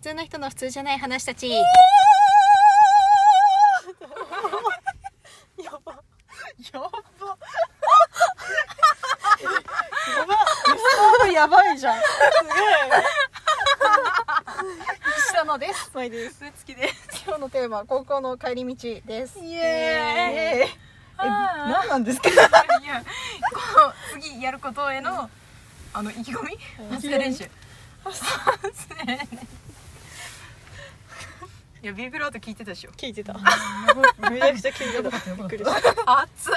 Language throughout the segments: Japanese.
普通の人の普通じゃない話たち。やば。やば。やば。やばいじゃん。す下野です。まいです。ぶつきです。今日のテーマ高校の帰り道です。イイ。エーイ。え何なんですか？いやこの次やることへのあの意気込み？発声練習。発声。練習いやビブラート聞いてたでしょ。聞いてた。めちゃくちゃ聞いてた。びっくりした。熱っ。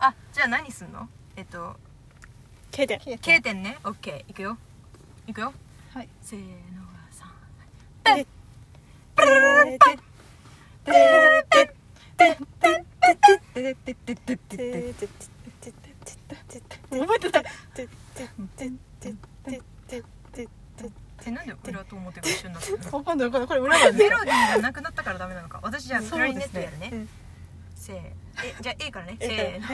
あじゃあ何すんの？えっと K 点 K 点ねオッケーいくよ。いくよ。はい。せーのさん。ててて覚えてたえなんで裏と表が一緒になって わかんない。わかんないこれ裏なんでメロディーがなくなったからダメなのか。私じゃあクラリネットやるね。うんせー。えじゃあ A からね。せーの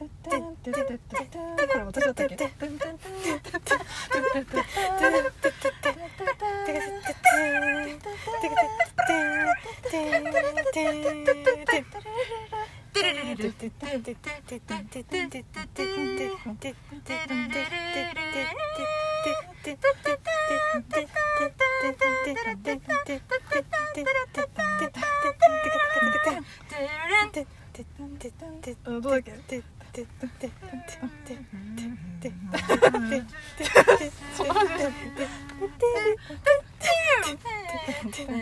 これ私だったっけ？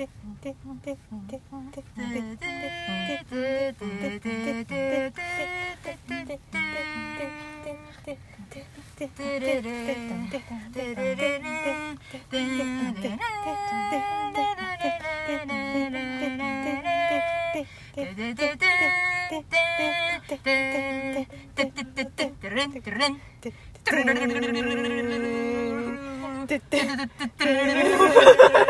ハハハハ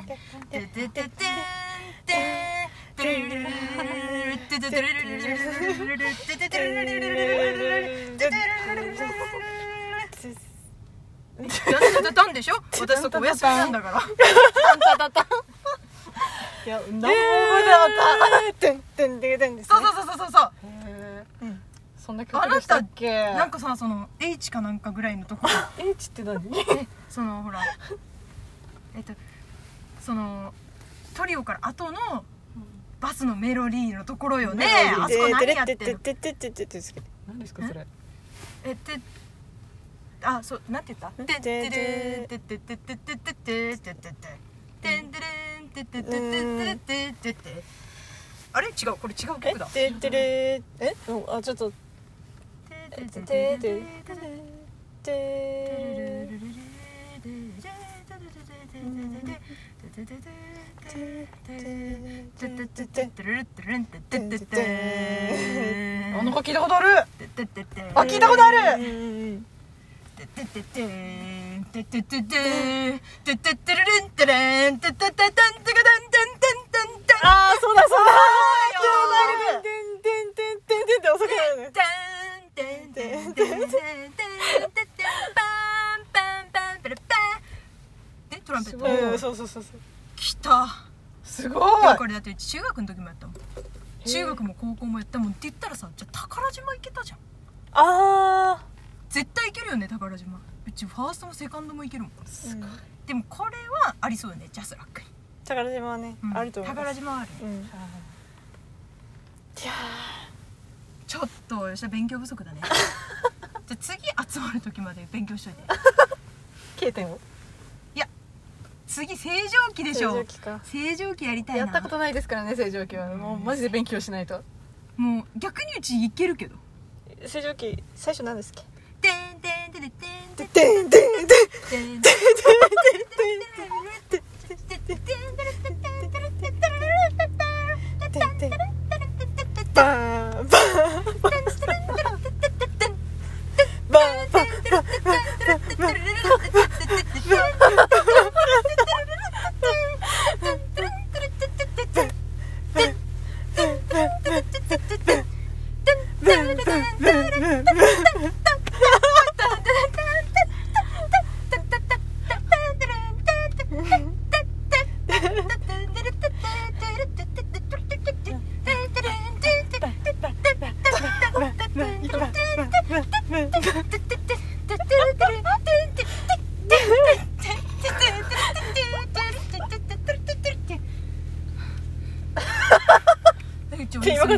たんでしょ私そこお休みなんだからいや、何も覚えてなかった。てんてんてんてんですね。そうそうそうそうそうそうへーうんそんな曲でしたっけなんかさその H かなんかぐらいのところ H って何そのほらえっとそのトリオから後のバスのメロディーのところよね。あそこ何やってんの？ててててててて何ですかそれえってあそうなんて言ったてってれてててててててててててんてれんてててててててあれ違うこれ違う曲だててれえうんあちょっとててててあんか聞いたことある。あ聞いたことある。ああそうだそうだ。今日のてんてんてんてんてんって遅くなるね。てんてんてんてんてんてんてんてんてんトランペット。そうそうそうそう。きた。すごい。やこれだって中学の時もやったもん。中学も高校もやったもんって言ったらさじゃあ宝島行けたじゃん。あ絶対行けるよね宝島。うちファーストもセカンドも行けるもん。あすごい。でもこれはありそうよねジャスラックに、宝島はねうん。あると思います。宝島はある。ね、うん。いやちょっと吉田勉強不足だね。じゃあ次集まる時まで勉強しといて。ー K 点を次正常期でしょ正常期か。正常期やりたいな。やったことないですからね正常期は。もうマジで勉強しないと。もう逆にうちいけるけど。正常期最初何ですっけ？てんてんてんてんてんてん。でんでんでんてんてんバ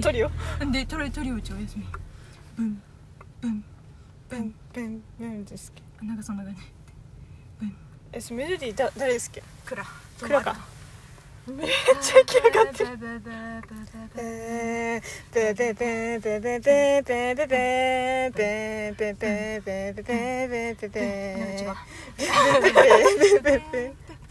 今から取るよ。でトリトリオうちお休み。ブンブンブン。ブンブンですっけなんかそんな感じ。えそのメロディーだ誰ですっけ？クラ。クラか。めっちゃ息上がってる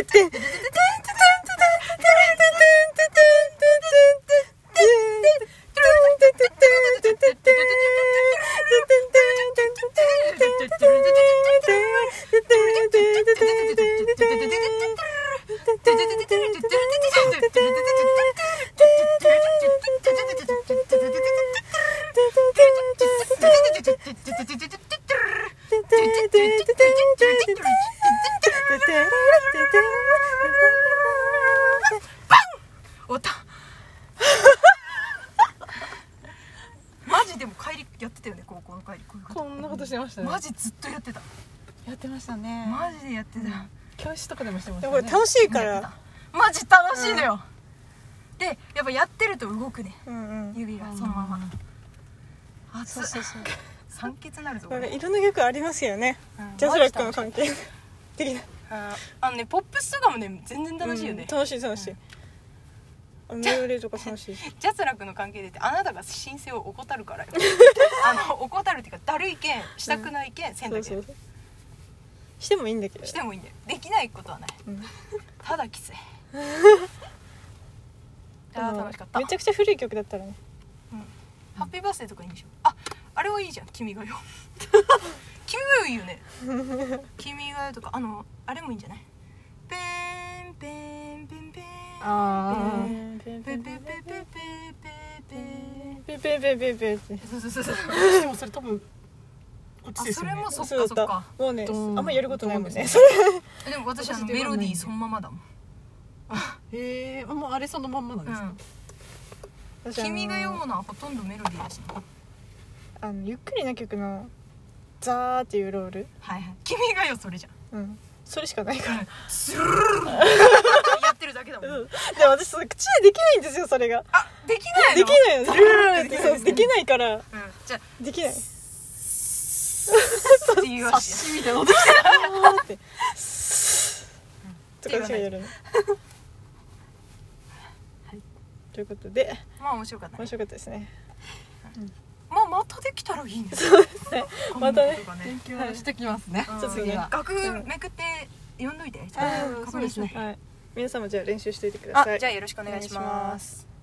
っ、てて。高校の帰りこういうこんなことしてましたね。マジずっとやってた。やってましたね。マジでやってた、教室とかでもしてましたね。これ楽しいから。た。マジ楽しいのよ、でやっぱやってると動くね。うんうん。指がそのまま。熱そうそうそう。酸欠なるぞ。これ俺いろんな曲ありますよね。うん。ジャスラックの関係。的 なああのねポップスとかもね全然楽しいよね、うん楽しい楽しいあメロディーとか楽し。ジャスラックの関係でってあなたが申請を怠るからよ。あの怠るっていうかだるいけんしたくないけんせんだけ。そうそうそう。してもいいんだけど。してもいいんだよ。できないことはない。うん。ただきついあー楽しかった。めちゃくちゃ古い曲だったらね。ハッピーバースデーとかいいんでしょああれはいいじゃん君がよ 君がよいいよね。君がよとかあのあれもいいんじゃない？ペンペンペンペン。あペンペンペンペンペンペンペンペンペペペペペペそうそうそうそうでもそれ多分こっちあですよねそれもそっそうだかそっかもうねあうんんまやることないもんねどうそれでも私あの私ではメロディーそのままだもんへえもうあれそのまんまなんですか、私あの君が読むのはほとんどメロディーだしねあのゆっくりな曲のザーっていうロールはいはい君がよそれじゃんうんそれしかないからスルルルルってるだけだもん、うん、で私その口でできないんですよそれがあできないできないルってできないから、うん、じゃできないっていうわしみたいな音てとかしかやるのはい、ということでまあ面白かった、ね、面白かったですね、うんまあ、またできたらいいんですね。またね、勉強してきますね。ちょっと、めくって読んどいて。確認しね。はい。皆さんもじゃあ練習していてください。じゃあよろしくお願いします。